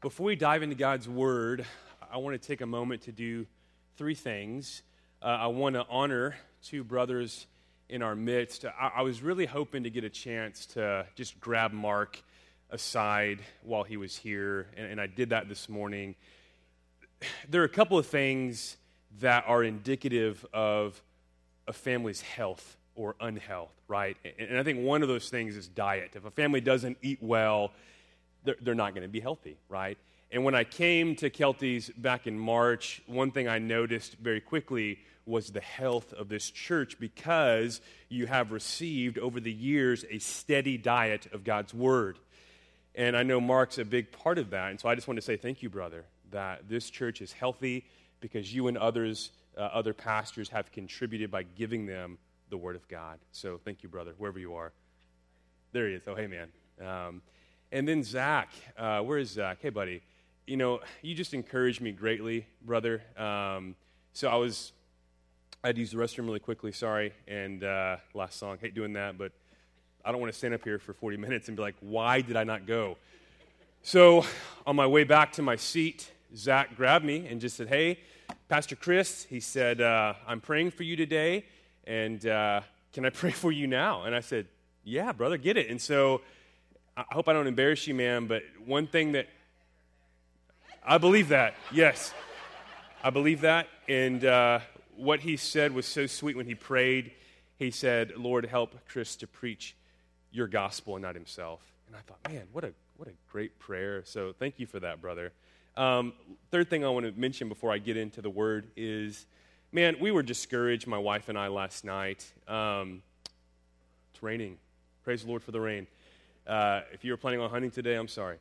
Before we dive into God's Word, I want to take a moment to do three things. Uh, I want to honor two brothers in our midst. I, I, was really hoping to get a chance to just grab Mark aside while he was here, and, and I did that this morning. There are a couple of things that are indicative of a family's health or unhealth, right? And, and I think one of those things is diet. If a family doesn't eat well, they're, they're not going to be healthy, right? And when I came to Kelty's back in March, one thing I noticed very quickly was the health of this church because you have received over the years a steady diet of God's Word. And I know Mark's a big part of that. And so I just want to say thank you, brother, that this church is healthy because you and others, uh, other pastors, have contributed by giving them the Word of God. So thank you, brother, wherever you are. There he is. Oh, hey, man. Um, and then Zach, uh, where is Zach? Hey, buddy. You know, you just encouraged me greatly, brother. Um, so I was, I had to use the restroom really quickly, sorry. And uh, last song, hate doing that, but I don't want to stand up here for 40 minutes and be like, why did I not go? So on my way back to my seat, Zach grabbed me and just said, hey, Pastor Chris, he said, uh, I'm praying for you today, and uh, can I pray for you now? And I said, yeah, brother, get it. And so I hope I don't embarrass you, man, but one thing that I believe that, yes. I believe that. And uh, what he said was so sweet when he prayed. He said, Lord, help Chris to preach your gospel and not himself. And I thought, man, what a, what a great prayer. So thank you for that, brother. Um, third thing I want to mention before I get into the word is, man, we were discouraged, my wife and I, last night. Um, it's raining. Praise the Lord for the rain. Uh, if you were planning on hunting today, I'm sorry.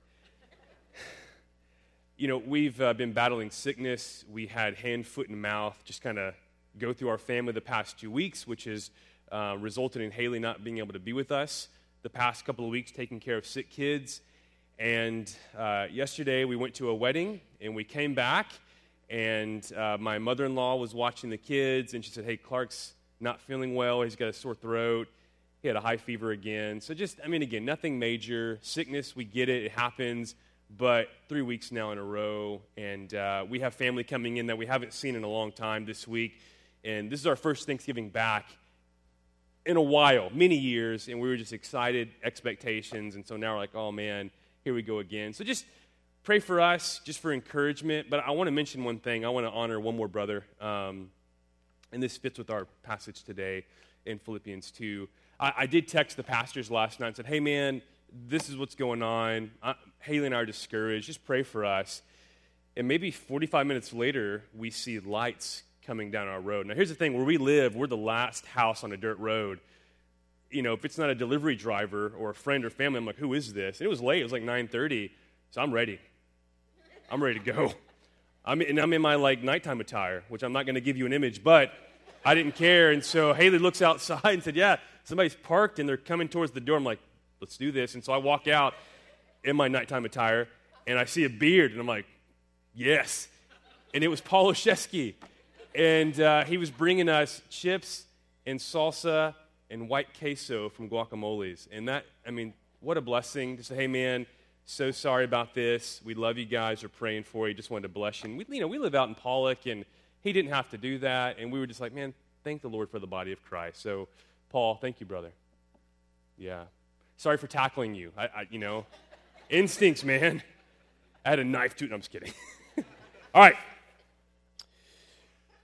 you know, we've uh, been battling sickness. We had hand, foot, and mouth just kind of go through our family the past two weeks, which has uh, resulted in Haley not being able to be with us the past couple of weeks, taking care of sick kids. And uh, yesterday we went to a wedding and we came back, and uh, my mother in law was watching the kids, and she said, Hey, Clark's not feeling well. He's got a sore throat. He had a high fever again. So, just, I mean, again, nothing major. Sickness, we get it, it happens. But three weeks now in a row. And uh, we have family coming in that we haven't seen in a long time this week. And this is our first Thanksgiving back in a while, many years. And we were just excited, expectations. And so now we're like, oh man, here we go again. So, just pray for us, just for encouragement. But I want to mention one thing. I want to honor one more brother. Um, and this fits with our passage today in Philippians 2. I, I, did text the pastors last night and said, hey, man, this is what's going on. I, Haley and I are discouraged. Just pray for us. And maybe 45 minutes later, we see lights coming down our road. Now, here's the thing where we live, we're the last house on a dirt road. You know, if it's not a delivery driver or a friend or family, I'm like, who is this? And it was late. It was like 9.30. So I'm ready. I'm ready to go. I'm and I'm in my like nighttime attire, which I'm not going to give you an image, but I didn't care. And so Haley looks outside and said, yeah, somebody's parked and they're coming towards the door. I'm like, let's do this. And so I walk out in my nighttime attire and I see a beard and I'm like, yes. And it was Paul Oshesky. And uh, he was bringing us chips and salsa and white queso from guacamoles. And that, I mean, what a blessing to say, hey, man, so sorry about this. We love you guys. We're praying for you. Just wanted to bless you. And we, you know, we live out in Pollok, and he didn't have to do that. And we were just like, man, thank the Lord for the body of Christ. So Paul, thank you, brother. Yeah. Sorry for tackling you. I, I you know, instincts, man. I had a knife too. No, I'm just kidding. All right.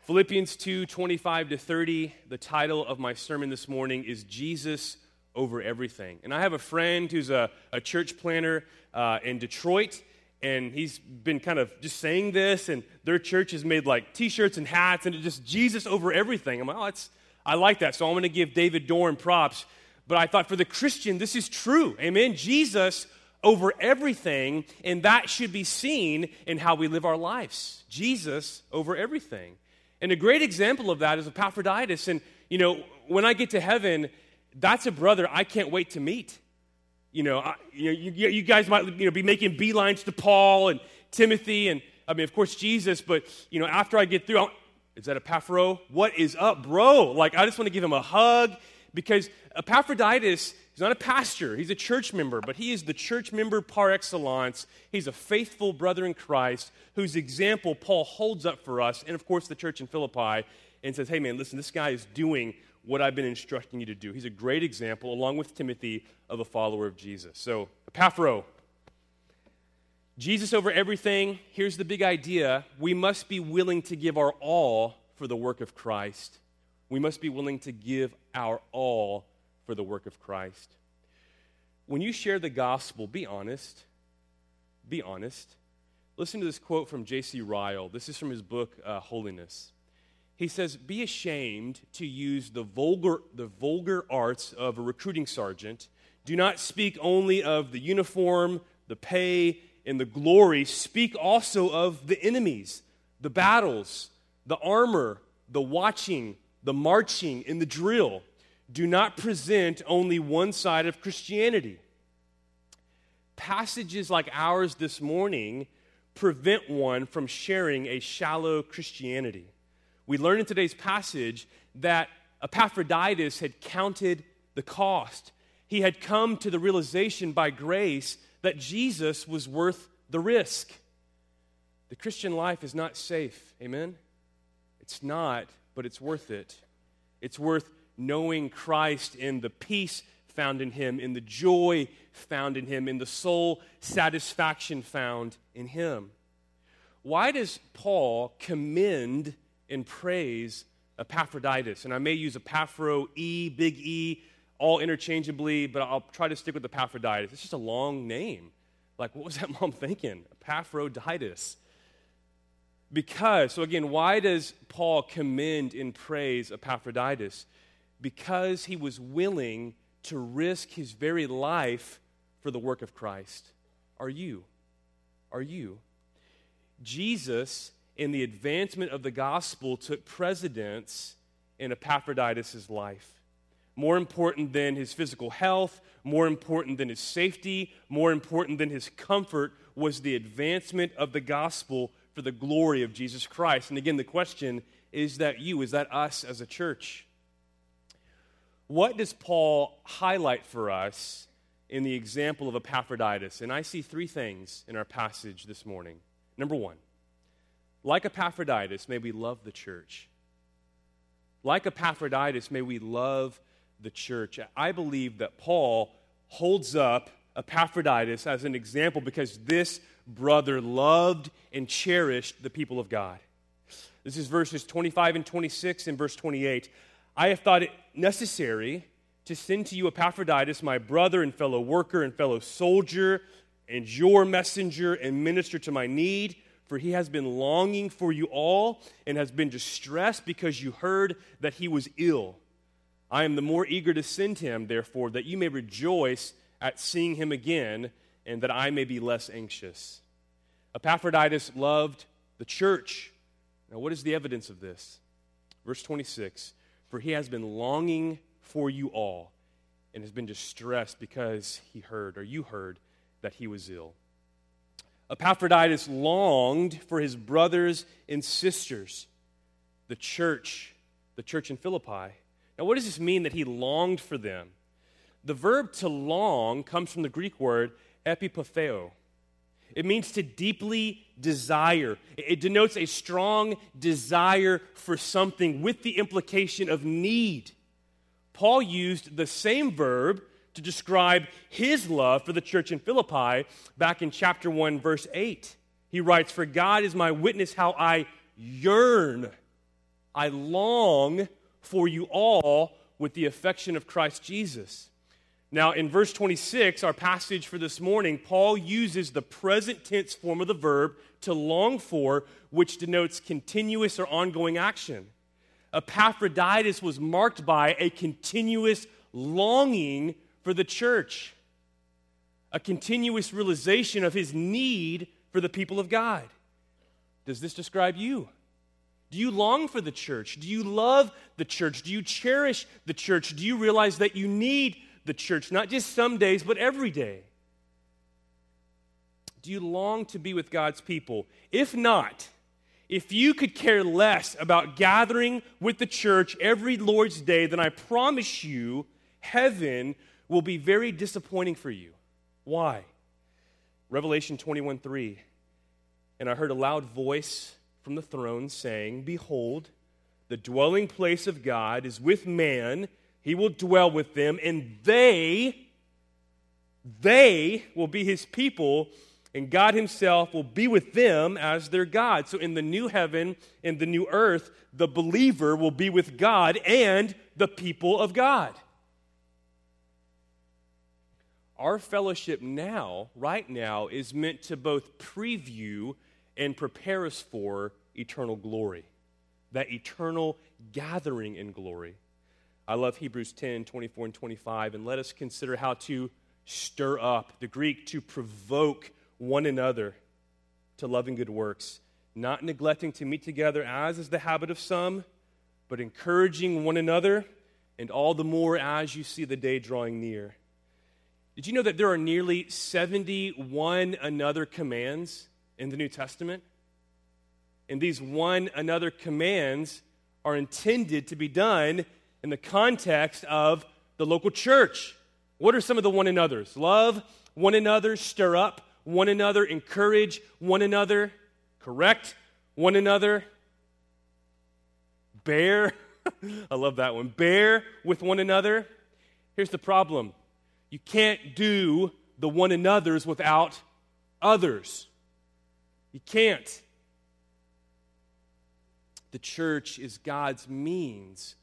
Philippians 2 25 to 30. The title of my sermon this morning is Jesus over everything. And I have a friend who's a, a church planner uh, in Detroit, and he's been kind of just saying this, and their church has made like t shirts and hats, and it's just Jesus over everything. I'm like, oh, that's I like that. So I'm going to give David Dorn props. But I thought for the Christian, this is true. Amen. Jesus over everything, and that should be seen in how we live our lives. Jesus over everything. And a great example of that is Epaphroditus. And, you know, when I get to heaven, that's a brother I can't wait to meet. You know, I, you, know you, you, guys might you know, be making beelines to Paul and Timothy and, I mean, of course, Jesus, but, you know, after I get through, is that Epaphro? What is up, bro? Like, I just want to give him a hug because Epaphroditus he's not a pastor, he's a church member, but he is the church member par excellence. He's a faithful brother in Christ whose example Paul holds up for us, and of course, the church in Philippi, and says, Hey, man, listen, this guy is doing what I've been instructing you to do. He's a great example, along with Timothy, of a follower of Jesus. So, Epaphro, Jesus over everything. Here's the big idea we must be willing to give our all for the work of Christ. We must be willing to give our all for the work of Christ. When you share the gospel, be honest. Be honest. Listen to this quote from J.C. Ryle. This is from his book, uh, Holiness. He says, Be ashamed to use the vulgar, the vulgar arts of a recruiting sergeant. Do not speak only of the uniform, the pay, and the glory. Speak also of the enemies, the battles, the armor, the watching, the marching, and the drill. Do not present only one side of Christianity. Passages like ours this morning prevent one from sharing a shallow Christianity. We learn in today's passage that Epaphroditus had counted the cost. He had come to the realization by grace that Jesus was worth the risk. The Christian life is not safe. Amen? It's not, but it's worth it. It's worth knowing Christ in the peace found in Him, in the joy found in Him, in the soul satisfaction found in Him. Why does Paul commend and praise Epaphroditus? And I may use Epaphro, E, big E, all interchangeably, but I'll try to stick with Epaphroditus. It's just a long name. Like, what was that mom thinking? Epaphroditus. Because, so again, why does Paul commend and praise Epaphroditus? Because he was willing to risk his very life for the work of Christ. Are you? Are you? Jesus, in the advancement of the gospel, took precedence in Epaphroditus' life. More important than his physical health, more important than his safety, more important than his comfort was the advancement of the gospel for the glory of Jesus Christ. And again, the question is that you? Is that us as a church? What does Paul highlight for us in the example of Epaphroditus? And I see three things in our passage this morning. Number one, like Epaphroditus, may we love the church. Like Epaphroditus, may we love the church. I believe that Paul holds up Epaphroditus as an example because this brother loved and cherished the people of God. This is verses 25 and 26 and verse 28. I have thought it necessary to send to you Epaphroditus, my brother and fellow worker and fellow soldier, and your messenger and minister to my need, for he has been longing for you all and has been distressed because you heard that he was ill. I am the more eager to send him, therefore, that you may rejoice at seeing him again and that I may be less anxious. Epaphroditus loved the church. Now, what is the evidence of this? Verse 26 For he has been longing for you all and has been distressed because he heard, or you heard, that he was ill. Epaphroditus longed for his brothers and sisters, the church, the church in Philippi. Now, what does this mean that he longed for them? The verb to long comes from the Greek word epipotheo. It means to deeply desire. It denotes a strong desire for something with the implication of need. Paul used the same verb to describe his love for the church in Philippi back in chapter 1, verse 8. He writes, For God is my witness how I yearn, I long for you all with the affection of Christ Jesus. Now, in verse 26, our passage for this morning, Paul uses the present tense form of the verb to long for, which denotes continuous or ongoing action. Epaphroditus was marked by a continuous longing for the church, a continuous realization of his need for the people of God. Does this describe you? Do you long for the church? Do you love the church? Do you cherish the church? Do you realize that you need the church, not just some days, but every day? Do you long to be with God's people? If not, if you could care less about gathering with the church every Lord's day, then I promise you, heaven will be very disappointing for you. Why? Revelation 21 3. And I heard a loud voice from the throne saying, Behold, the dwelling place of God is with man. He will dwell with them, and they, they will be his people, and God himself will be with them as their God. So in the new heaven, in the new earth, the believer will be with God and the people of God. Our fellowship now, right now, is meant to both preview and prepare us for eternal glory, that eternal gathering in glory. I love Hebrews 10 24 and 25, and let us consider how to stir up, the Greek to provoke one another to loving good works, not neglecting to meet together as is the habit of some, but encouraging one another, and all the more as you see the day drawing near. Did you know that there are nearly 71 another commands in the New Testament? And these one another commands are intended to be done in the context of the local church. What are some of the one another's? Love one another, stir up one another, encourage one another, correct one another, bear. I love that one. Bear with one another. Here's the problem you can't do the one another's without others. You can't. The church is God's means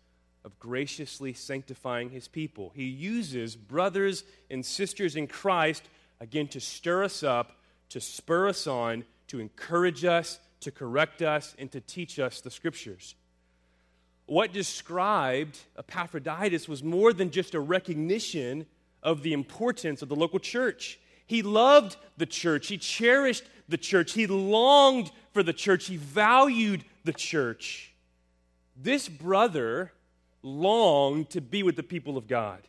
of graciously sanctifying his people. He uses brothers and sisters in Christ, again, to stir us up, to spur us on, to encourage us, to correct us, and to teach us the scriptures. What described Epaphroditus was more than just a recognition of the importance of the local church. He loved the church, he cherished the church, he longed for the church, he valued the church. This brother longed to be with the people of God.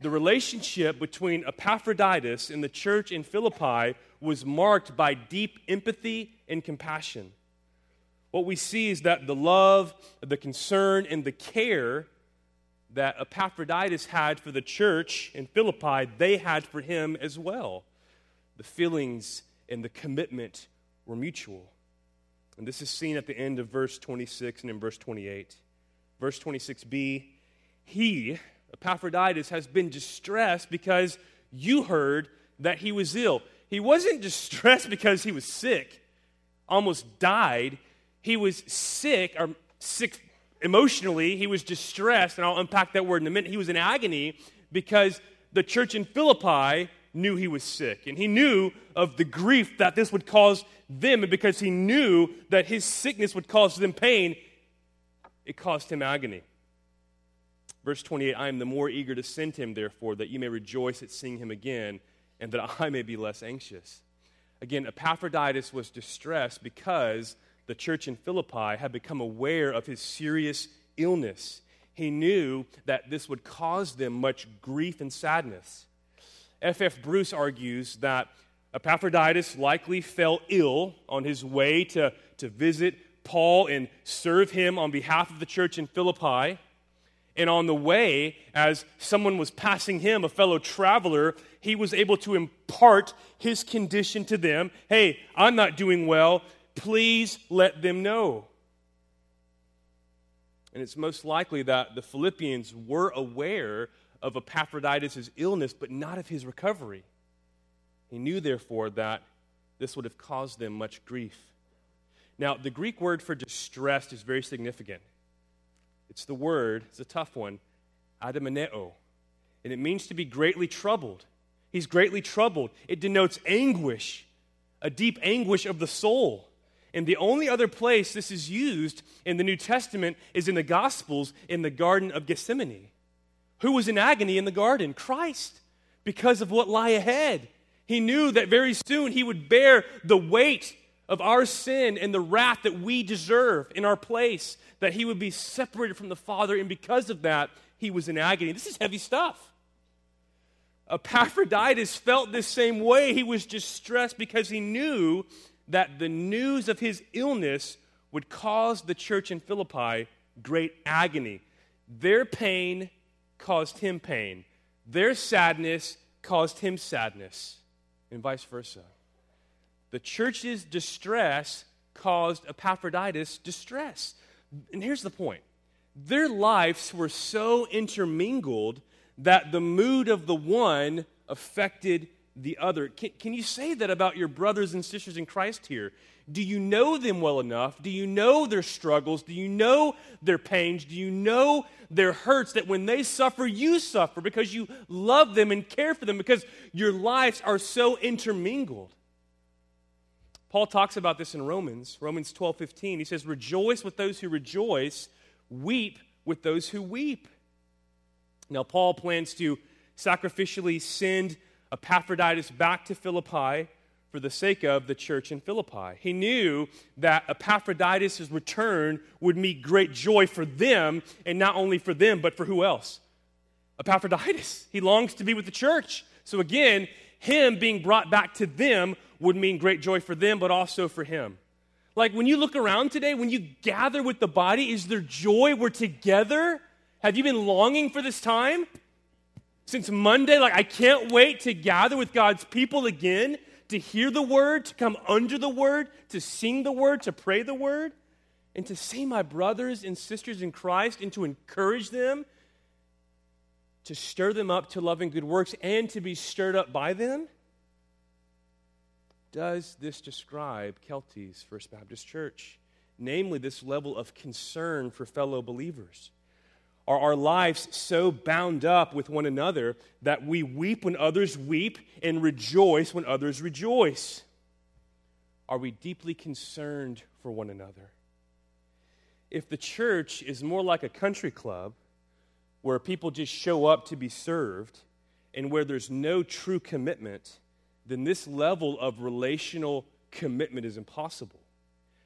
The relationship between Epaphroditus and the church in Philippi was marked by deep empathy and compassion. What we see is that the love, the concern, and the care that Epaphroditus had for the church in Philippi, they had for him as well. The feelings and the commitment were mutual. And this is seen at the end of verse 26 and in verse 28. Verse 26b He, Epaphroditus, has been distressed because you heard that he was ill. He wasn't distressed because he was sick, almost died. He was sick, or sick emotionally, he was distressed, and I'll unpack that word in a minute. He was in agony because the church in Philippi knew he was sick, and he knew of the grief that this would cause them, and because he knew that his sickness would cause them pain, it caused him agony. Verse 28 I am the more eager to send him, therefore, that you may rejoice at seeing him again, and that I may be less anxious. Again, Epaphroditus was distressed because the church in Philippi had become aware of his serious illness. He knew that this would cause them much grief and sadness. F.F. F. Bruce argues that Epaphroditus likely fell ill on his way to, to visit Paul and serve him on behalf of the church in Philippi. And on the way, as someone was passing him, a fellow traveler, he was able to impart his condition to them. Hey, I'm not doing well. Please let them know. And it's most likely that the Philippians were aware of Epaphroditus' illness, but not of his recovery. He knew, therefore, that this would have caused them much grief. Now, the Greek word for distressed is very significant. It's the word, it's a tough one, ademoneo, and it means to be greatly troubled. He's greatly troubled. It denotes anguish, a deep anguish of the soul. And the only other place this is used in the New Testament is in the Gospels in the Garden of Gethsemane. Who was in agony in the garden? Christ, because of what lie ahead. He knew that very soon he would bear the weight of our sin and the wrath that we deserve in our place, that he would be separated from the Father, and because of that, he was in agony. This is heavy stuff. Epaphroditus felt this same way. He was distressed because he knew that the news of his illness would cause the church in Philippi great agony. Their pain caused him pain. Their sadness caused him sadness, and vice versa. The church's distress caused Epaphroditus distress. And here's the point their lives were so intermingled that the mood of the one affected the other. Can, can, you say that about your brothers and sisters in Christ here? Do you know them well enough? Do you know their struggles? Do you know their pains? Do you know their hurts that when they suffer, you suffer because you love them and care for them because your lives are so intermingled? Paul talks about this in Romans, Romans 12 15. He says, Rejoice with those who rejoice, weep with those who weep. Now, Paul plans to sacrificially send Epaphroditus back to Philippi for the sake of the church in Philippi. He knew that Epaphroditus' return would meet great joy for them, and not only for them, but for who else? Epaphroditus. He longs to be with the church. So again, him being brought back to them would mean great joy for them, but also for him. Like when you look around today, when you gather with the body, is there joy? We're together. Have you been longing for this time? Since Monday, like I can't wait to gather with God's people again, to hear the word, to come under the word, to sing the word, to pray the word, and to see my brothers and sisters in Christ and to encourage them, to stir them up to love and good works, and to be stirred up by them. Does this describe Kelty's First Baptist Church? Namely, this level of concern for fellow believers. Are our lives so bound up with one another that we weep when others weep and rejoice when others rejoice? Are we deeply concerned for one another? If the church is more like a country club where people just show up to be served and where there's no true commitment, then this level of relational commitment is impossible.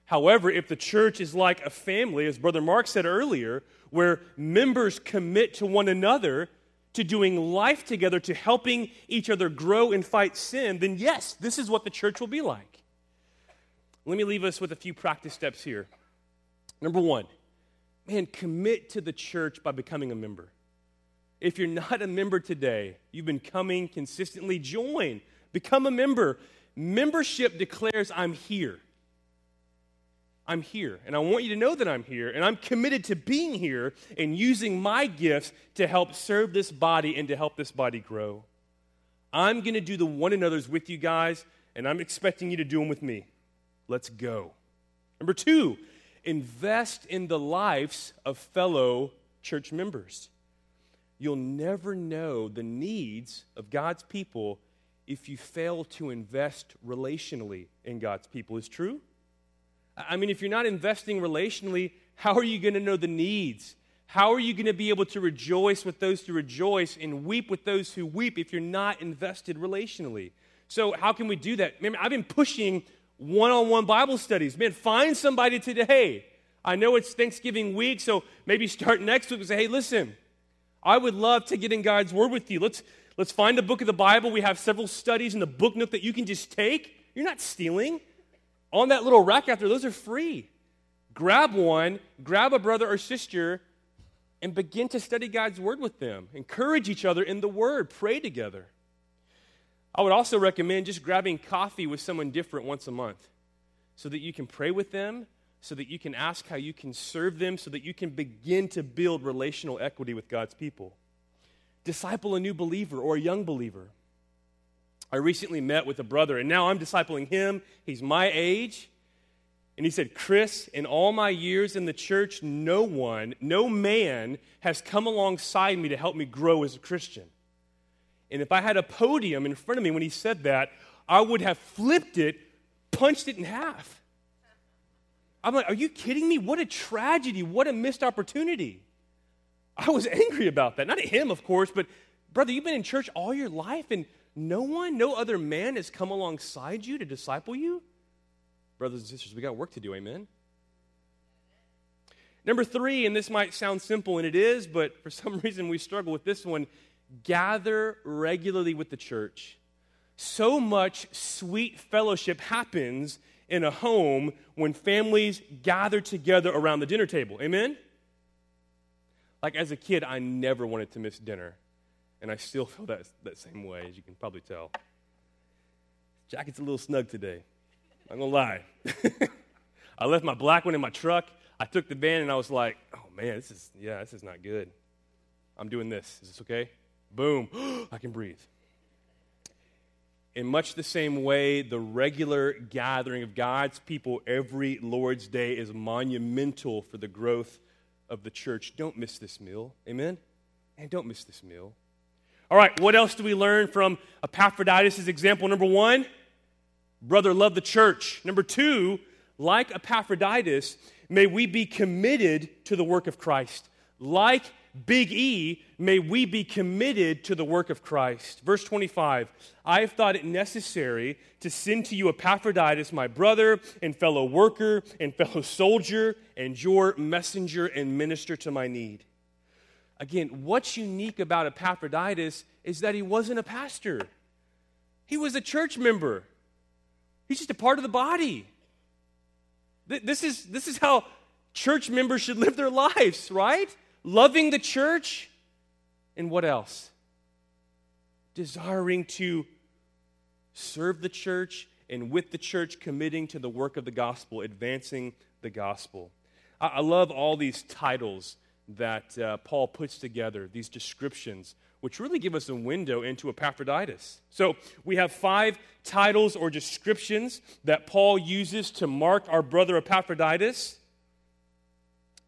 However, if the church is like a family, as Brother Mark said earlier, where members commit to one another, to doing life together, to helping each other grow and fight sin, then yes, this is what the church will be like. Let me leave us with a few practice steps here. Number one, man, commit to the church by becoming a member. If you're not a member today, you've been coming consistently, join, become a member. Membership declares, I'm here. I'm here. And I want you to know that I'm here. And I'm committed to being here and using my gifts to help serve this body and to help this body grow. I'm going to do the one another's with you guys, and I'm expecting you to do them with me. Let's go. Number two, invest in the lives of fellow church members. You'll never know the needs of God's people if you fail to invest relationally in God's people. Is true? I mean, if you're not investing relationally, how are you going to know the needs? How are you going to be able to rejoice with those who rejoice and weep with those who weep if you're not invested relationally? So, how can we do that? Man, I've been pushing one on one Bible studies. Man, find somebody today. I know it's Thanksgiving week, so maybe start next week and say, hey, listen, I would love to get in God's Word with you. Let's, let's find a book of the Bible. We have several studies in the book nook that you can just take. You're not stealing on that little rack out there, those are free. Grab one, grab a brother or sister, and begin to study God's word with them. Encourage each other in the word, pray together. I would also recommend just grabbing coffee with someone different once a month so that you can pray with them, so that you can ask how you can serve them, so that you can begin to build relational equity with God's people. Disciple a new believer or a young believer. I recently met with a brother, and now I'm discipling him. He's my age. And he said, Chris, in all my years in the church, no one, no man has come alongside me to help me grow as a Christian. And if I had a podium in front of me when he said that, I would have flipped it, punched it in half. I'm like, are you kidding me? What a tragedy. What a missed opportunity. I was angry about that. Not at him, of course, but brother, you've been in church all your life, and no one, no other man has come alongside you to disciple you? Brothers and sisters, we got work to do, amen? Number three, and this might sound simple, and it is, but for some reason we struggle with this one gather regularly with the church. So much sweet fellowship happens in a home when families gather together around the dinner table. Amen? Like as a kid, I never wanted to miss dinner. And I still feel that, that same way, as you can probably tell. Jacket's a little snug today. I'm going to lie. I left my black one in my truck. I took the van and I was like, oh man, this is, yeah, this is not good. I'm doing this. Is this okay? Boom. I can breathe. In much the same way, the regular gathering of God's people every Lord's Day is monumental for the growth of the church. Don't miss this meal. Amen? And don't miss this meal. All right, what else do we learn from Epaphroditus' example? Number one, brother, love the church. Number two, like Epaphroditus, may we be committed to the work of Christ. Like Big E, may we be committed to the work of Christ. Verse 25 I have thought it necessary to send to you Epaphroditus, my brother and fellow worker and fellow soldier, and your messenger and minister to my need. Again, what's unique about Epaphroditus is that he wasn't a pastor, he was a church member. He's just a part of the body. This is, this is how church members should live their lives, right? Loving the church, and what else? Desiring to serve the church, and with the church, committing to the work of the gospel, advancing the gospel. I, I love all these titles that uh, Paul puts together, these descriptions which really give us a window into Epaphroditus. So we have five titles or descriptions that Paul uses to mark our brother Epaphroditus.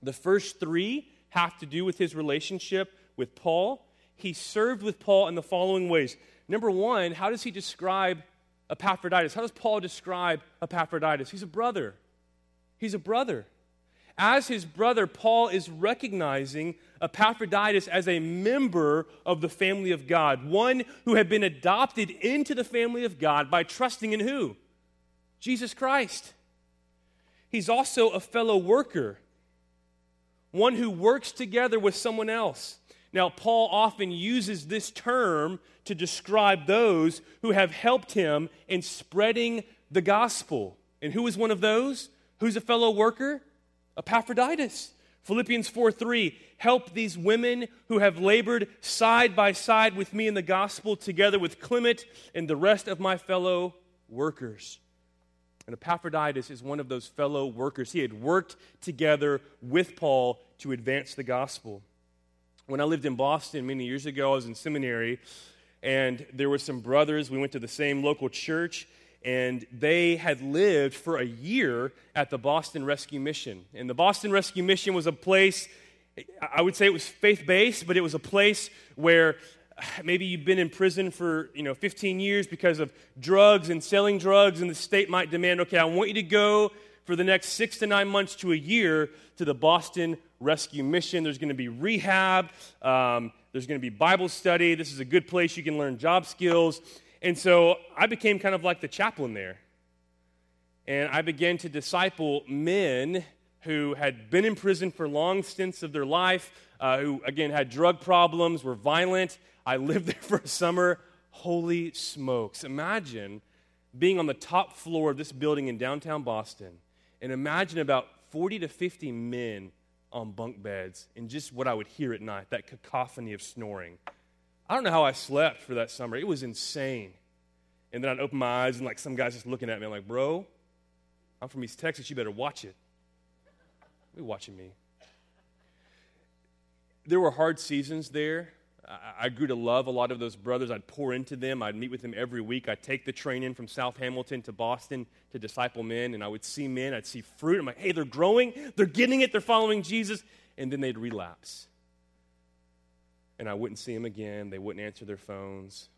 The first three have to do with his relationship with Paul. He served with Paul in the following ways. Number one, how does he describe Epaphroditus? How does Paul describe Epaphroditus? He's a brother. He's a brother. As his brother, Paul is recognizing Epaphroditus as a member of the family of God, one who had been adopted into the family of God by trusting in who? Jesus Christ. He's also a fellow worker, one who works together with someone else. Now, Paul often uses this term to describe those who have helped him in spreading the gospel. And who is one of those? Who's a fellow worker? Epaphroditus. Philippians 4 3, help these women who have labored side by side with me in the gospel, together with Clement and the rest of my fellow workers. And Epaphroditus is one of those fellow workers. He had worked together with Paul to advance the gospel. When I lived in Boston many years ago, I was in seminary, and there were some brothers. We went to the same local church, and they had lived for a year at the Boston Rescue Mission. And the Boston Rescue Mission was a place, I would say it was faith based, but it was a place where maybe you've been in prison for you know 15 years because of drugs and selling drugs and the state might demand okay i want you to go for the next six to nine months to a year to the boston rescue mission. There's going to be rehab um, there's going to be bible study. This is a good place you can learn job skills and so I became kind of like the chaplain there. And I began to disciple men who had been in prison for long stints of their life, uh, who, again, had drug problems, were violent. I lived there for a summer. Holy smokes. Imagine being on the top floor of this building in downtown Boston, and imagine about 40 to 50 men on bunk beds and just what I would hear at night that cacophony of snoring. I don't know how I slept for that summer. It was insane. And then I'd open my eyes and like some guy's just looking at me. I'm like, bro, I'm from East Texas. You better watch it. Be watching me. There were hard seasons there. I grew to love a lot of those brothers. I'd pour into them. I'd meet with them every week. I'd take the train in from South Hamilton to Boston to disciple men, and I would see men. I'd see fruit. I'm like, hey, they're growing. They're getting it. They're following Jesus. And then they'd relapse and I wouldn't see them again. They wouldn't answer their phones.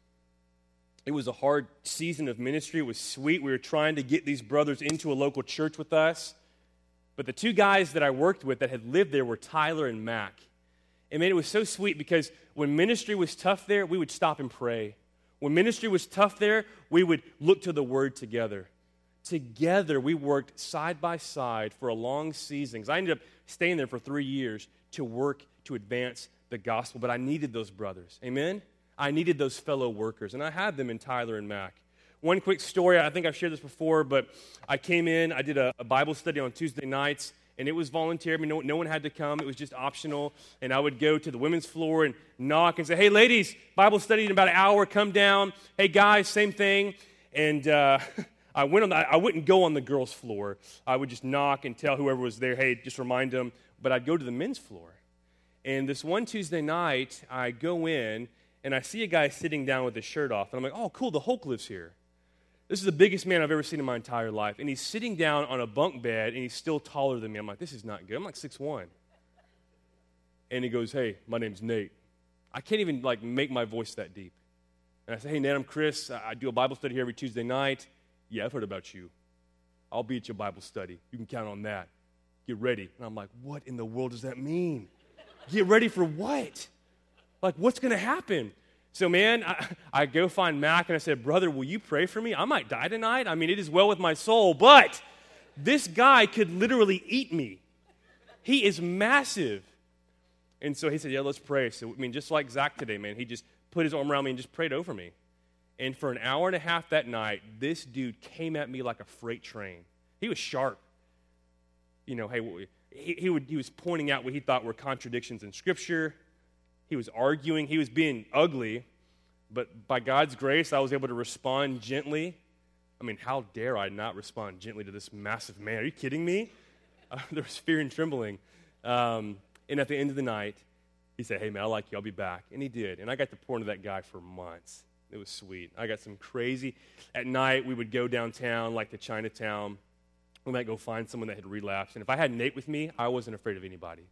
It was a hard season of ministry. It was sweet. We were trying to get these brothers into a local church with us. But the two guys that I worked with that had lived there were Tyler and Mac. And man, it was so sweet because when ministry was tough there, we would stop and pray. When ministry was tough there, we would look to the word together. Together, we worked side by side for a long season. I ended up staying there for three years to work to advance the gospel, but I needed those brothers. Amen? I needed those fellow workers, and I had them in Tyler and Mac. One quick story, I think I've shared this before, but I came in, I did a, a Bible study on Tuesday nights, and it was voluntary. I mean, no, no one had to come, it was just optional. And I would go to the women's floor and knock and say, Hey, ladies, Bible study in about an hour, come down. Hey, guys, same thing. And uh, I, went on the, I wouldn't go on the girls' floor. I would just knock and tell whoever was there, Hey, just remind them. But I'd go to the men's floor. And this one Tuesday night, I go in and I see a guy sitting down with his shirt off. And I'm like, oh, cool, the Hulk lives here. This is the biggest man I've ever seen in my entire life. And he's sitting down on a bunk bed and he's still taller than me. I'm like, this is not good. I'm like 6'1. And he goes, hey, my name's Nate. I can't even like make my voice that deep. And I say, hey, Nate, I'm Chris. I do a Bible study here every Tuesday night. Yeah, I've heard about you. I'll be at your Bible study. You can count on that. Get ready. And I'm like, what in the world does that mean? Get ready for what? Like, what's going to happen? So, man, I, I, go find Mac and I said, Brother, will you pray for me? I might die tonight. I mean, it is well with my soul, but this guy could literally eat me. He is massive. And so he said, Yeah, let's pray. So, I mean, just like Zach today, man, he just put his arm around me and just prayed over me. And for an hour and a half that night, this dude came at me like a freight train. He was sharp. You know, hey, he, he, would, he was pointing out what he thought were contradictions in Scripture. He was arguing. He was being ugly. But by God's grace, I was able to respond gently. I mean, how dare I not respond gently to this massive man? Are you kidding me? Uh, there was fear and trembling. Um, and at the end of the night, he said, Hey, man, I like you. I'll be back. And he did. And I got to pour into that guy for months. It was sweet. I got some crazy. At night, we would go downtown, like to Chinatown. We might go find someone that had relapsed. And if I had Nate with me, I wasn't afraid of anybody.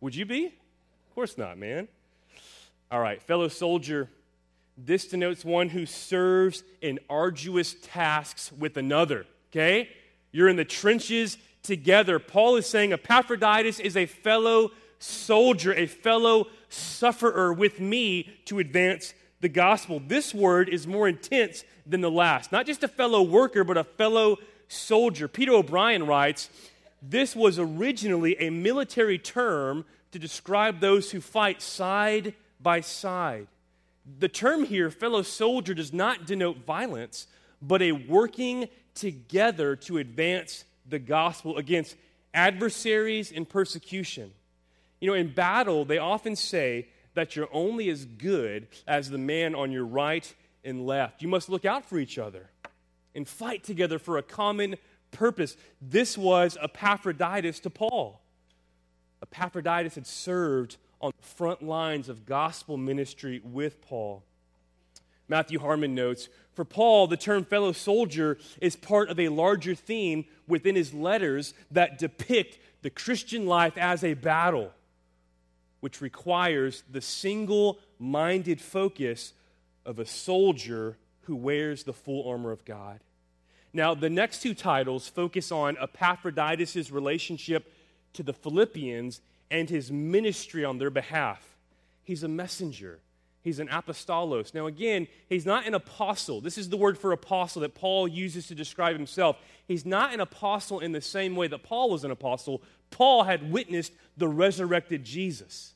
Would you be? Of course not, man. All right, fellow soldier. This denotes one who serves in arduous tasks with another. Okay? You're in the trenches together. Paul is saying Epaphroditus is a fellow soldier, a fellow sufferer with me to advance the gospel. This word is more intense than the last. Not just a fellow worker, but a fellow soldier. Peter O'Brien writes this was originally a military term to describe those who fight side by side. The term here, fellow soldier, does not denote violence, but a working together to advance the gospel against adversaries and persecution. You know, in battle, they often say that you're only as good as the man on your right and left. You must look out for each other and fight together for a common purpose. This was Epaphroditus to Paul. Epaphroditus had served on the front lines of gospel ministry with Paul. Matthew Harmon notes For Paul, the term fellow soldier is part of a larger theme within his letters that depict the Christian life as a battle, which requires the single minded focus of a soldier who wears the full armor of God. Now, the next two titles focus on Epaphroditus' relationship to the Philippians and his ministry on their behalf. He's a messenger. He's an apostolos. Now, again, he's not an apostle. This is the word for apostle that Paul uses to describe himself. He's not an apostle in the same way that Paul was an apostle. Paul had witnessed the resurrected Jesus,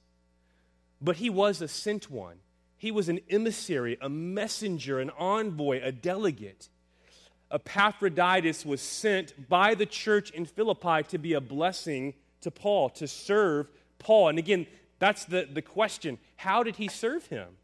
but he was a sent one. He was an emissary, a messenger, an envoy, a delegate. Epaphroditus was sent by the church in Philippi to be a blessing to Paul, to serve Paul. And again, that's the, the question how did he serve him?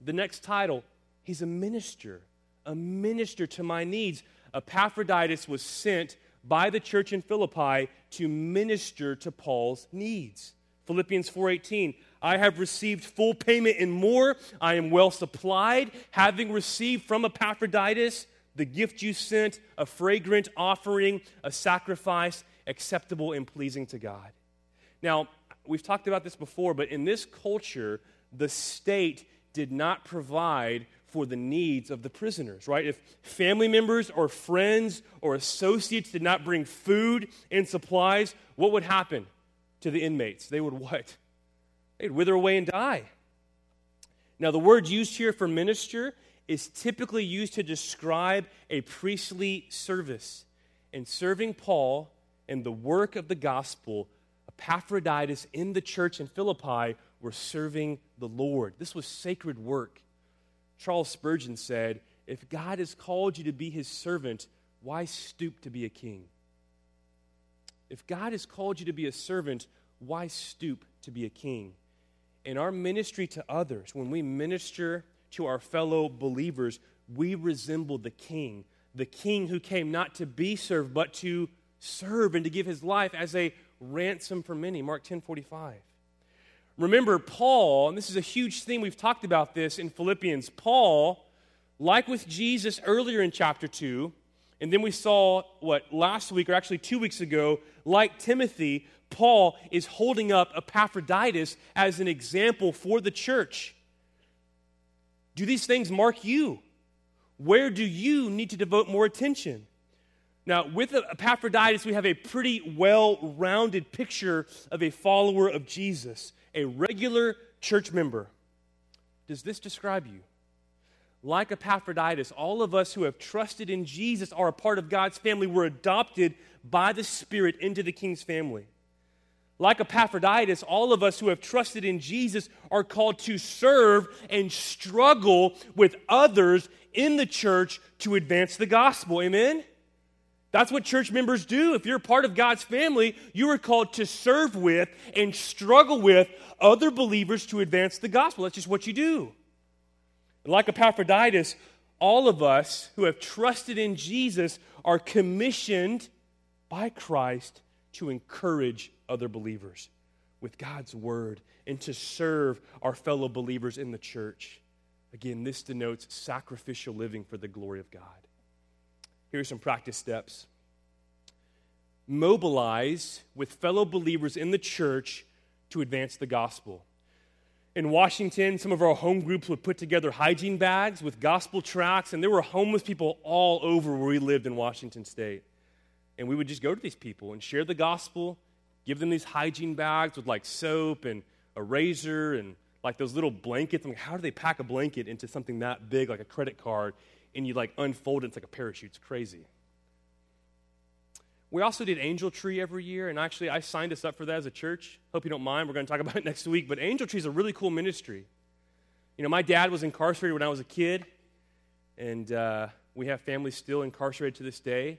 The next title, he's a minister, a minister to my needs. Epaphroditus was sent by the church in Philippi to minister to Paul's needs. Philippians 4:18 I have received full payment and more. I am well supplied, having received from Epaphroditus the gift you sent, a fragrant offering, a sacrifice acceptable and pleasing to God. Now, we've talked about this before, but in this culture, the state did not provide for the needs of the prisoners, right? If family members or friends or associates did not bring food and supplies, what would happen to the inmates? They would what? They'd wither away and die. Now, the word used here for minister is typically used to describe a priestly service. And serving Paul and the work of the gospel, Epaphroditus in the church in Philippi were serving the Lord. This was sacred work. Charles Spurgeon said, If God has called you to be his servant, why stoop to be a king? If God has called you to be a servant, why stoop to be a king? In our ministry to others, when we minister to our fellow believers, we resemble the king, the king who came not to be served, but to serve and to give his life as a ransom for many. Mark 10 45. Remember, Paul, and this is a huge theme, we've talked about this in Philippians. Paul, like with Jesus earlier in chapter 2, and then we saw what last week, or actually two weeks ago, like Timothy, Paul is holding up Epaphroditus as an example for the church. Do these things mark you? Where do you need to devote more attention? Now, with Epaphroditus, we have a pretty well rounded picture of a follower of Jesus, a regular church member. Does this describe you? Like Epaphroditus, all of us who have trusted in Jesus are a part of God's family. We're adopted by the Spirit into the King's family. Like Epaphroditus, all of us who have trusted in Jesus are called to serve and struggle with others in the church to advance the gospel. Amen? That's what church members do. If you're part of God's family, you are called to serve with and struggle with other believers to advance the gospel. That's just what you do. like Epaphroditus, all of us who have trusted in Jesus are commissioned by Christ to encourage other believers with God's word and to serve our fellow believers in the church. Again, this denotes sacrificial living for the glory of God. Here are some practice steps. Mobilize with fellow believers in the church to advance the gospel. In Washington, some of our home groups would put together hygiene bags with gospel tracts, and there were homeless people all over where we lived in Washington state. And we would just go to these people and share the gospel, give them these hygiene bags with like soap and a razor and like those little blankets. I mean, how do they pack a blanket into something that big, like a credit card, and you like unfold it, it's like a parachute? It's crazy. We also did Angel Tree every year, and actually, I signed us up for that as a church. Hope you don't mind. We're going to talk about it next week. But Angel Tree is a really cool ministry. You know, my dad was incarcerated when I was a kid, and uh, we have families still incarcerated to this day.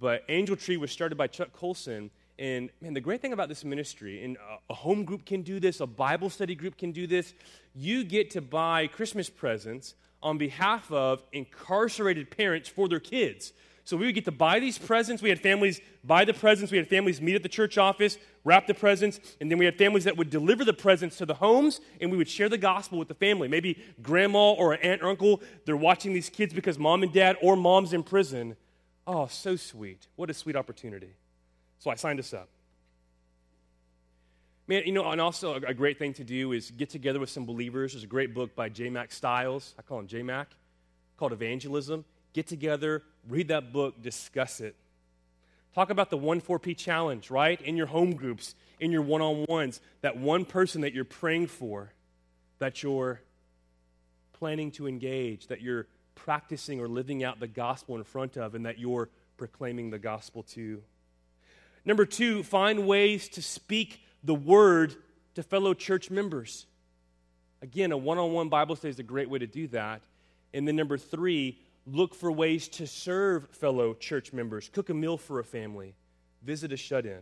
But Angel Tree was started by Chuck Colson. And man, the great thing about this ministry, and a home group can do this, a Bible study group can do this, you get to buy Christmas presents on behalf of incarcerated parents for their kids. So we would get to buy these presents. We had families buy the presents. We had families meet at the church office, wrap the presents, and then we had families that would deliver the presents to the homes, and we would share the gospel with the family. Maybe grandma or an aunt or uncle, they're watching these kids because mom and dad or mom's in prison. Oh, so sweet. What a sweet opportunity. So I signed us up. Man, you know, and also a great thing to do is get together with some believers. There's a great book by J. Mack Stiles. I call him J. Mack, called Evangelism. Get together, read that book, discuss it. Talk about the 1 4P challenge, right? In your home groups, in your one on ones, that one person that you're praying for, that you're planning to engage, that you're practicing or living out the gospel in front of, and that you're proclaiming the gospel to. Number two, find ways to speak the word to fellow church members. Again, a one on one Bible study is a great way to do that. And then number three, look for ways to serve fellow church members, cook a meal for a family, visit a shut in.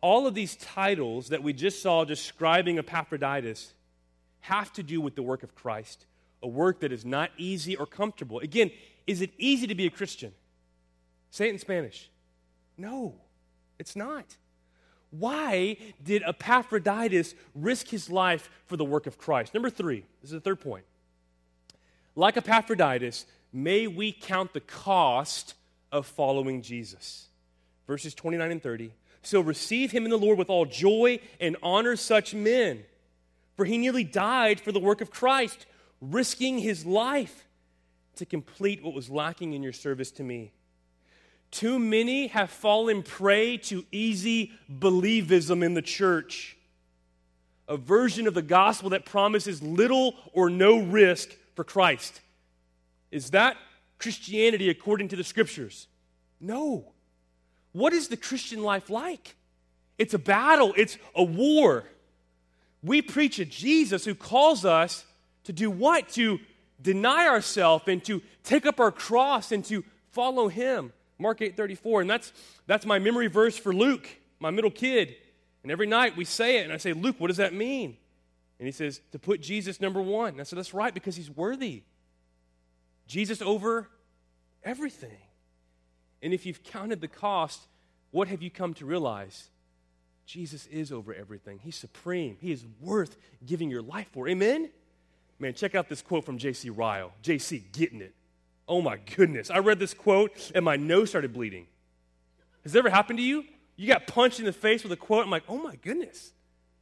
All of these titles that we just saw describing Epaphroditus have to do with the work of Christ a work that is not easy or comfortable. Again, is it easy to be a Christian? Say it in Spanish. No, it's not. Why did Epaphroditus risk his life for the work of Christ? Number three, this is the third point. Like Epaphroditus, may we count the cost of following Jesus. Verses 29 and 30. So receive him in the Lord with all joy and honor such men, for he nearly died for the work of Christ risking his life to complete what was lacking in your service to me. Too many have fallen prey to easy believism in the church, a version of the gospel that promises little or no risk for Christ. Is that Christianity according to the scriptures? No. What is the Christian life like? It's a battle, it's a war. We preach a Jesus who calls us to do what? To deny ourselves and to take up our cross and to follow Him. Mark 8:34. And that's that's my memory verse for Luke, my middle kid. And every night we say it, and I say, Luke, what does that mean? And he says, to put Jesus number one. And I said, that's right, because he's worthy. Jesus over everything. And if you've counted the cost, what have you come to realize? Jesus is over everything. He's supreme. He is worth giving your life for. Amen? Man, check out this quote from J.C. Ryle. J.C. getting it. Oh my goodness. I read this quote and my nose started bleeding. Has it ever happened to you? You got punched in the face with a quote. I'm like, oh my goodness.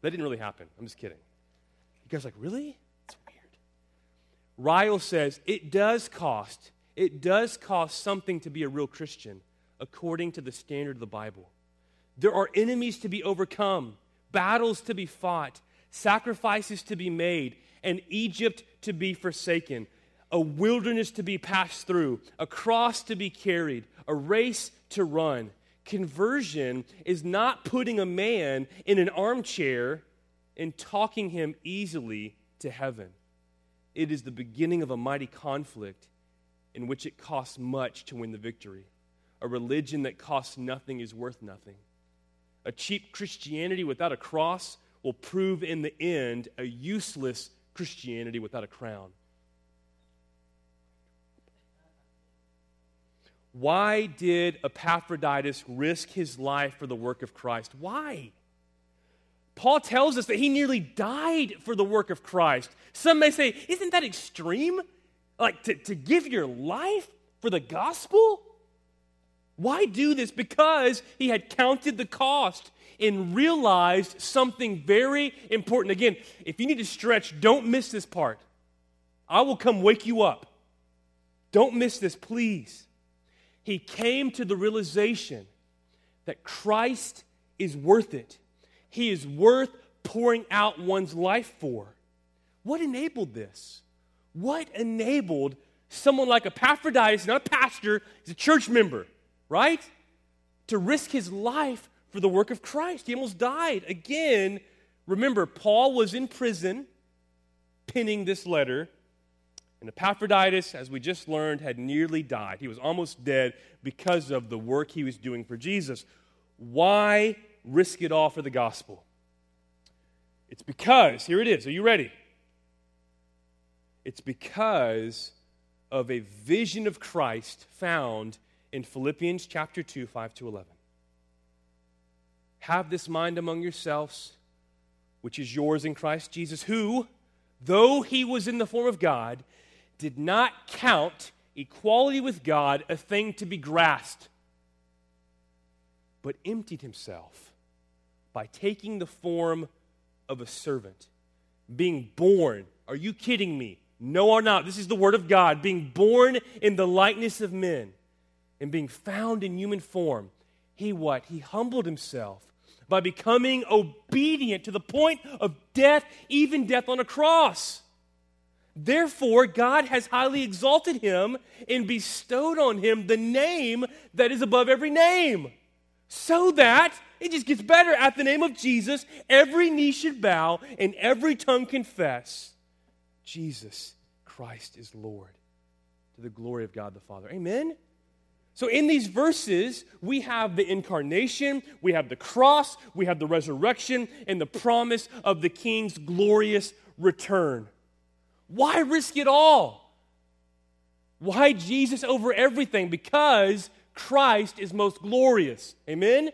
That didn't really happen. I'm just kidding. You guys like, really? It's weird. Ryle says, it does cost, it does cost something to be a real Christian according to the standard of the Bible. There are enemies to be overcome, battles to be fought, sacrifices to be made, and Egypt to be forsaken, a wilderness to be passed through, a cross to be carried, a race to run. Conversion is not putting a man in an armchair and talking him easily to heaven. It is the beginning of a mighty conflict in which it costs much to win the victory. A religion that costs nothing is worth nothing. A cheap Christianity without a cross will prove in the end a useless Christianity without a crown. Why did Epaphroditus risk his life for the work of Christ? Why? Paul tells us that he nearly died for the work of Christ. Some may say, isn't that extreme? Like to, to give your life for the gospel? Why do this? Because he had counted the cost and realized something very important. Again, if you need to stretch, don't miss this part. I will come wake you up. Don't miss this, please. He came to the realization that Christ is worth it he is worth pouring out one's life for. What enabled this? What enabled someone like Epaphroditus, not a pastor, he's a church member, right? To risk his life for the work of Christ. He almost died. Again, remember, Paul was in prison penning this letter, and Epaphroditus, as we just learned, had nearly died. He was almost dead because of the work he was doing for Jesus. Why risk it all for the gospel? It's because, here it is. Are you ready? It's because of a vision of Christ found in Philippians chapter 2, 5 to 11. Have this mind among yourselves, which is yours in Christ Jesus, who, though he was in the form of God, did not count equality with God a thing to be grasped, but emptied himself by taking the form of a servant, being born. Are you kidding me? No, or not. This is the word of God. Being born in the likeness of men and being found in human form. He what? He humbled himself by becoming obedient to the point of death, even death on a cross. Therefore, God has highly exalted him and bestowed on him the name that is above every name, so that it just gets better. At the name of Jesus, every knee should bow and every tongue confess Jesus Christ is Lord to the glory of God the Father. Amen? So, in these verses, we have the incarnation, we have the cross, we have the resurrection, and the promise of the King's glorious return. Why risk it all? Why Jesus over everything? Because Christ is most glorious. Amen?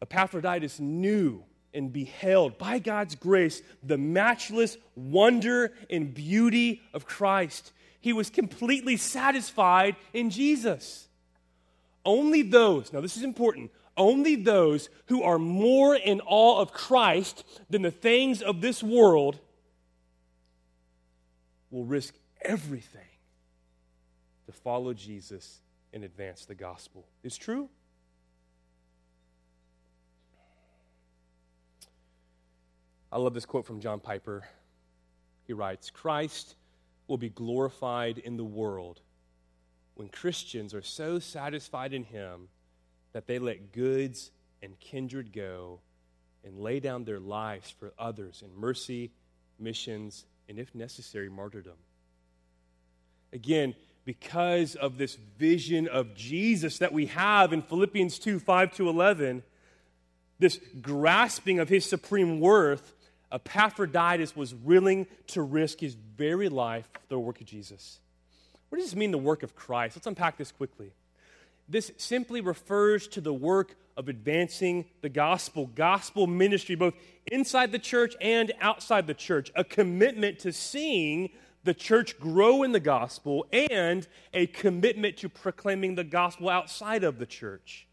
Epaphroditus knew and beheld, by God's grace, the matchless wonder and beauty of Christ. He was completely satisfied in Jesus. Only those, now this is important, only those who are more in awe of Christ than the things of this world will risk everything to follow Jesus and advance the gospel. It's true. I love this quote from John Piper. He writes Christ will be glorified in the world when Christians are so satisfied in Him that they let goods and kindred go and lay down their lives for others in mercy, missions, and if necessary, martyrdom. Again, because of this vision of Jesus that we have in Philippians 2 5 to 11, this grasping of his supreme worth, Epaphroditus was willing to risk his very life for the work of Jesus. What does this mean, the work of Christ? Let's unpack this quickly. This simply refers to the work of advancing the gospel, gospel ministry, both inside the church and outside the church, a commitment to seeing the church grow in the gospel and a commitment to proclaiming the gospel outside of the church.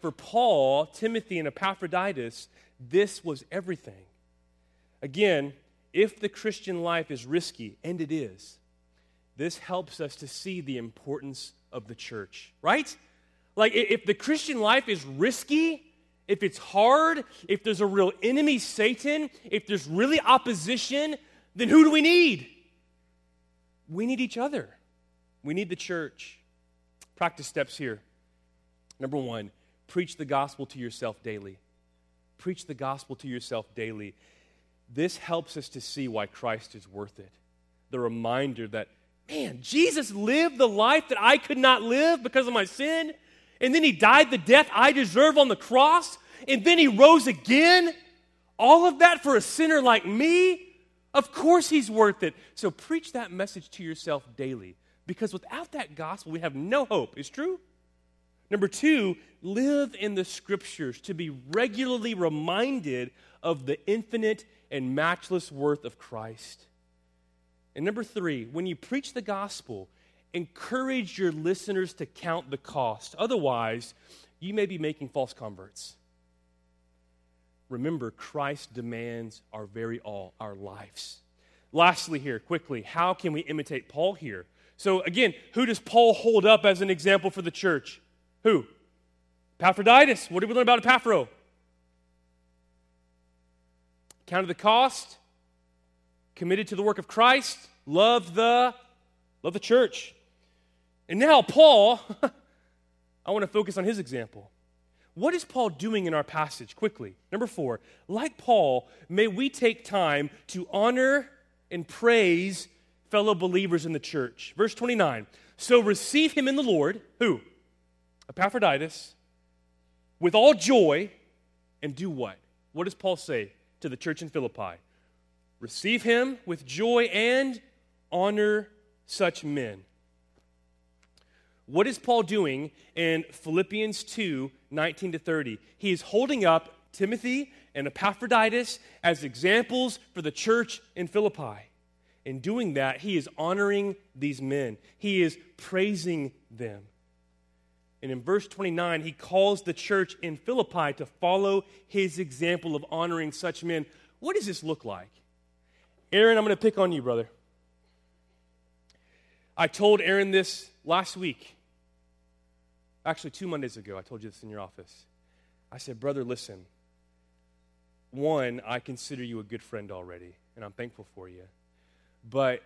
For Paul, Timothy, and Epaphroditus, this was everything. Again, if the Christian life is risky, and it is, this helps us to see the importance of the church, right? Like, if the Christian life is risky, if it's hard, if there's a real enemy, Satan, if there's really opposition, then who do we need? We need each other. We need the church. Practice steps here. Number one, preach the gospel to yourself daily. Preach the gospel to yourself daily. This helps us to see why Christ is worth it. The reminder that, man, Jesus lived the life that I could not live because of my sin, and then he died the death I deserve on the cross, and then he rose again. All of that for a sinner like me. Of course, he's worth it. So preach that message to yourself daily because without that gospel, we have no hope. Is true? Number two, live in the scriptures to be regularly reminded of the infinite and matchless worth of Christ. And number three, when you preach the gospel, encourage your listeners to count the cost. Otherwise, you may be making false converts remember, Christ demands our very all, our lives. Lastly, here, quickly, how can we imitate Paul here? So, again, who does Paul hold up as an example for the church? Who? Epaphroditus. What did we learn about Epaphro? Counted the cost, committed to the work of Christ, loved the, loved the church. And now, Paul, I want to focus on his example. What is Paul doing in our passage? Quickly. Number four, like Paul, may we take time to honor and praise fellow believers in the church. Verse 29. So receive him in the Lord, who? Epaphroditus, with all joy, and do what? What does Paul say to the church in Philippi? Receive him with joy and honor such men. What is Paul doing in Philippians 2 19 to 30? He is holding up Timothy and Epaphroditus as examples for the church in Philippi. In doing that, he is honoring these men, he is praising them. And in verse 29, he calls the church in Philippi to follow his example of honoring such men. What does this look like? Aaron, I'm going to pick on you, brother. I told Aaron this last week. Actually, two Mondays ago, I told you this in your office. I said, Brother, listen. One, I consider you a good friend already, and I'm thankful for you. But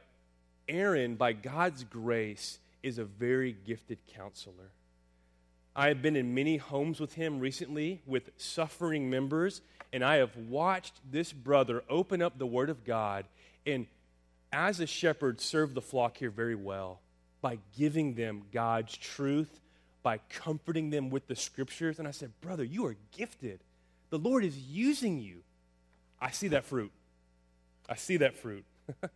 Aaron, by God's grace, is a very gifted counselor. I have been in many homes with him recently with suffering members, and I have watched this brother open up the Word of God and, as a shepherd, serve the flock here very well by giving them God's truth, by comforting them with the scriptures. And I said, Brother, you are gifted. The Lord is using you. I see that fruit. I see that fruit.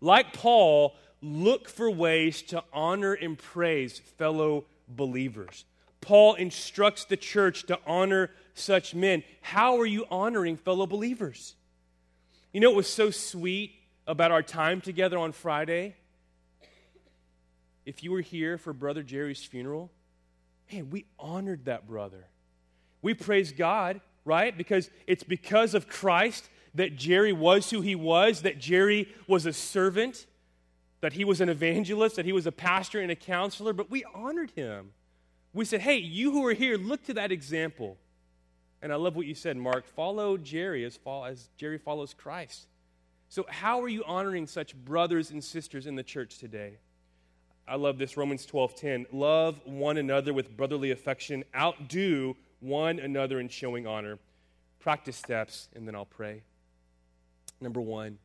like Paul, look for ways to honor and praise fellow believers. Paul instructs the church to honor such men. How are you honoring fellow believers? You know, it was so sweet about our time together on Friday if you were here for Brother Jerry's funeral, man, we honored that brother. We praise God, right? Because it's because of Christ that Jerry was who he was, that Jerry was a servant, that he was an evangelist, that he was a pastor and a counselor, but we honored him. We said, hey, you who are here, look to that example. And I love what you said, Mark. Follow Jerry as, as Jerry follows Christ. So, how are you honoring such brothers and sisters in the church today? I love this Romans 12:10. Love one another with brotherly affection. Outdo one another in showing honor. Practice steps, and then I'll pray. Number one,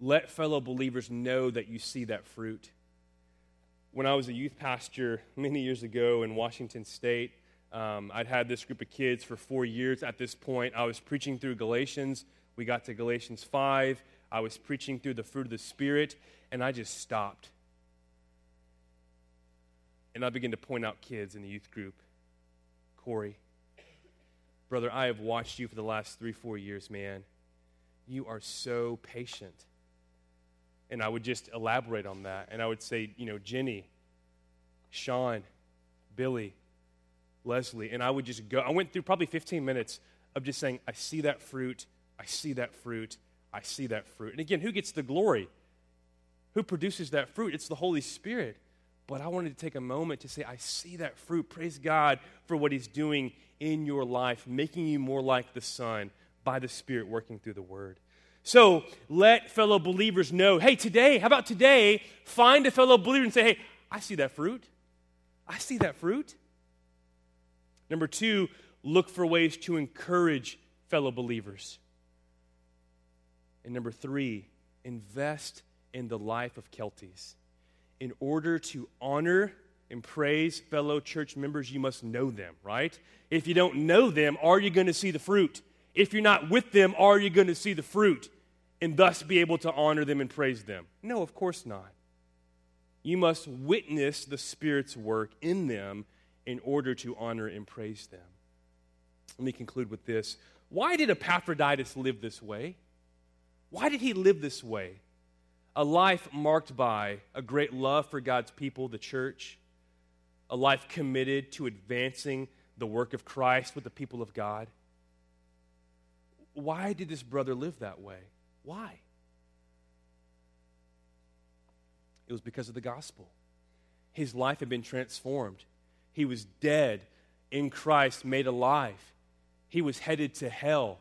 let fellow believers know that you see that fruit. when I was a youth pastor many years ago in Washington State. Um, I'd had this group of kids for four years at this point. I was preaching through Galatians. We got to Galatians 5. I was preaching through the fruit of the Spirit, and I just stopped. And I begin to point out kids in the youth group. Corey, brother, I have watched you for the last three, four years, man. You are so patient. And I would just elaborate on that. And I would say, you know, Jenny, Sean, Billy, Leslie. And I would just go. I went through probably 15 minutes of just saying, I see that fruit. I see that fruit. I see that fruit. And again, who gets the glory? Who produces that fruit? It's the Holy Spirit. But I wanted to take a moment to say, I see that fruit. Praise God for what He's doing in your life, making you more like the Son by the Spirit working through the Word. So let fellow believers know hey, today, how about today? Find a fellow believer and say, hey, I see that fruit. I see that fruit. Number two, look for ways to encourage fellow believers. And number three, invest in the life of Kelties. In order to honor and praise fellow church members, you must know them, right? If you don't know them, are you going to see the fruit? If you're not with them, are you going to see the fruit and thus be able to honor them and praise them? No, of course not. You must witness the Spirit's work in them in order to honor and praise them. Let me conclude with this. Why did Epaphroditus live this way? Why did he live this way? A life marked by a great love for God's people, the church, a life committed to advancing the work of Christ with the people of God. Why did this brother live that way? Why? It was because of the gospel. His life had been transformed. He was dead in Christ, made alive. He was headed to hell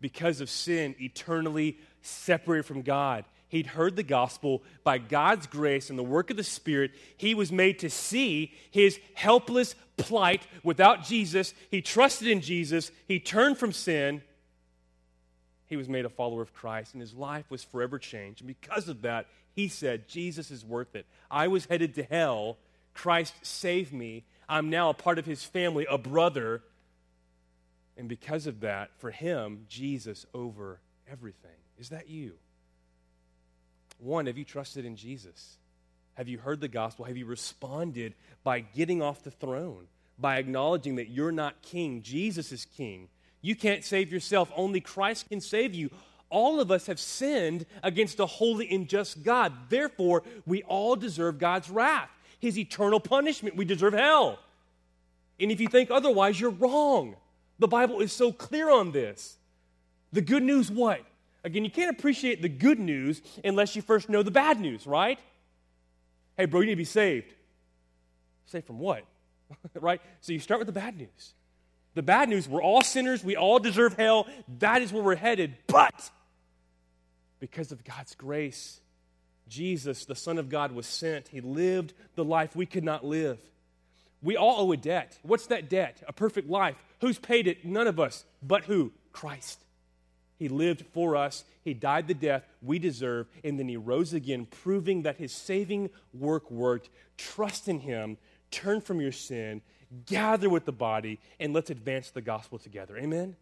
because of sin, eternally separated from God. He'd heard the gospel by God's grace and the work of the Spirit. He was made to see his helpless plight without Jesus. He trusted in Jesus. He turned from sin he was made a follower of Christ, and his life was forever changed. And because of that, he said, Jesus is worth it. I was headed to hell. Christ saved me. I'm now a part of his family, a brother. And because of that, for him, Jesus over everything. Is that you? One, have you trusted in Jesus? Have you heard the gospel? Have you responded by getting off the throne, by acknowledging that you're not king? Jesus is king. You can't save yourself, only Christ can save you. All of us have sinned against a holy and just God. Therefore, we all deserve God's wrath, His eternal punishment. We deserve hell. And if you think otherwise, you're wrong. The Bible is so clear on this. The good news, what? Again, you can't appreciate the good news unless you first know the bad news, right? Hey, bro, you need to be saved. Saved from what? right? So you start with the bad news. The bad news we're all sinners, we all deserve hell. That is where we're headed. But because of God's grace, Jesus, the Son of God, was sent. He lived the life we could not live. We all owe a debt. What's that debt? A perfect life. Who's paid it? None of us. But who? Christ. He lived for us. He died the death we deserve, and then he rose again, proving that his saving work worked. Trust in him, turn from your sin, gather with the body, and let's advance the gospel together. Amen?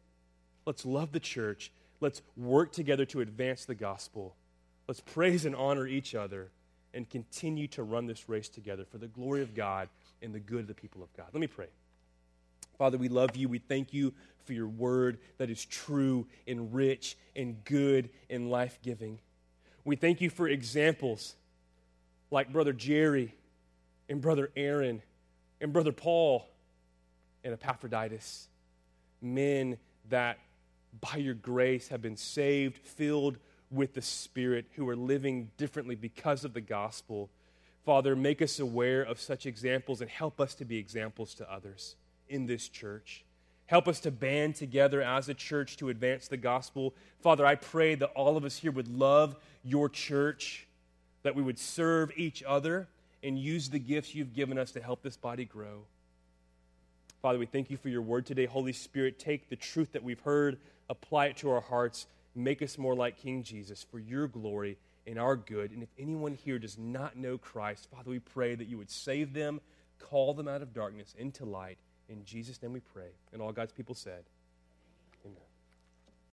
Let's love the church. Let's work together to advance the gospel. Let's praise and honor each other and continue to run this race together for the glory of God and the good of the people of God. Let me pray. Father, we love you. We thank you for your word that is true and rich and good and life giving. We thank you for examples like Brother Jerry and Brother Aaron and Brother Paul and Epaphroditus, men that by your grace have been saved, filled with the Spirit, who are living differently because of the gospel. Father, make us aware of such examples and help us to be examples to others in this church. Help us to band together as a church to advance the gospel. Father, I pray that all of us here would love your church, that we would serve each other and use the gifts you've given us to help this body grow. Father, we thank you for your word today. Holy Spirit, take the truth that we've heard, apply it to our hearts, make us more like King Jesus for your glory and our good. And if anyone here does not know Christ, Father, we pray that you would save them, call them out of darkness into light in Jesus' name we pray. And all God's people said,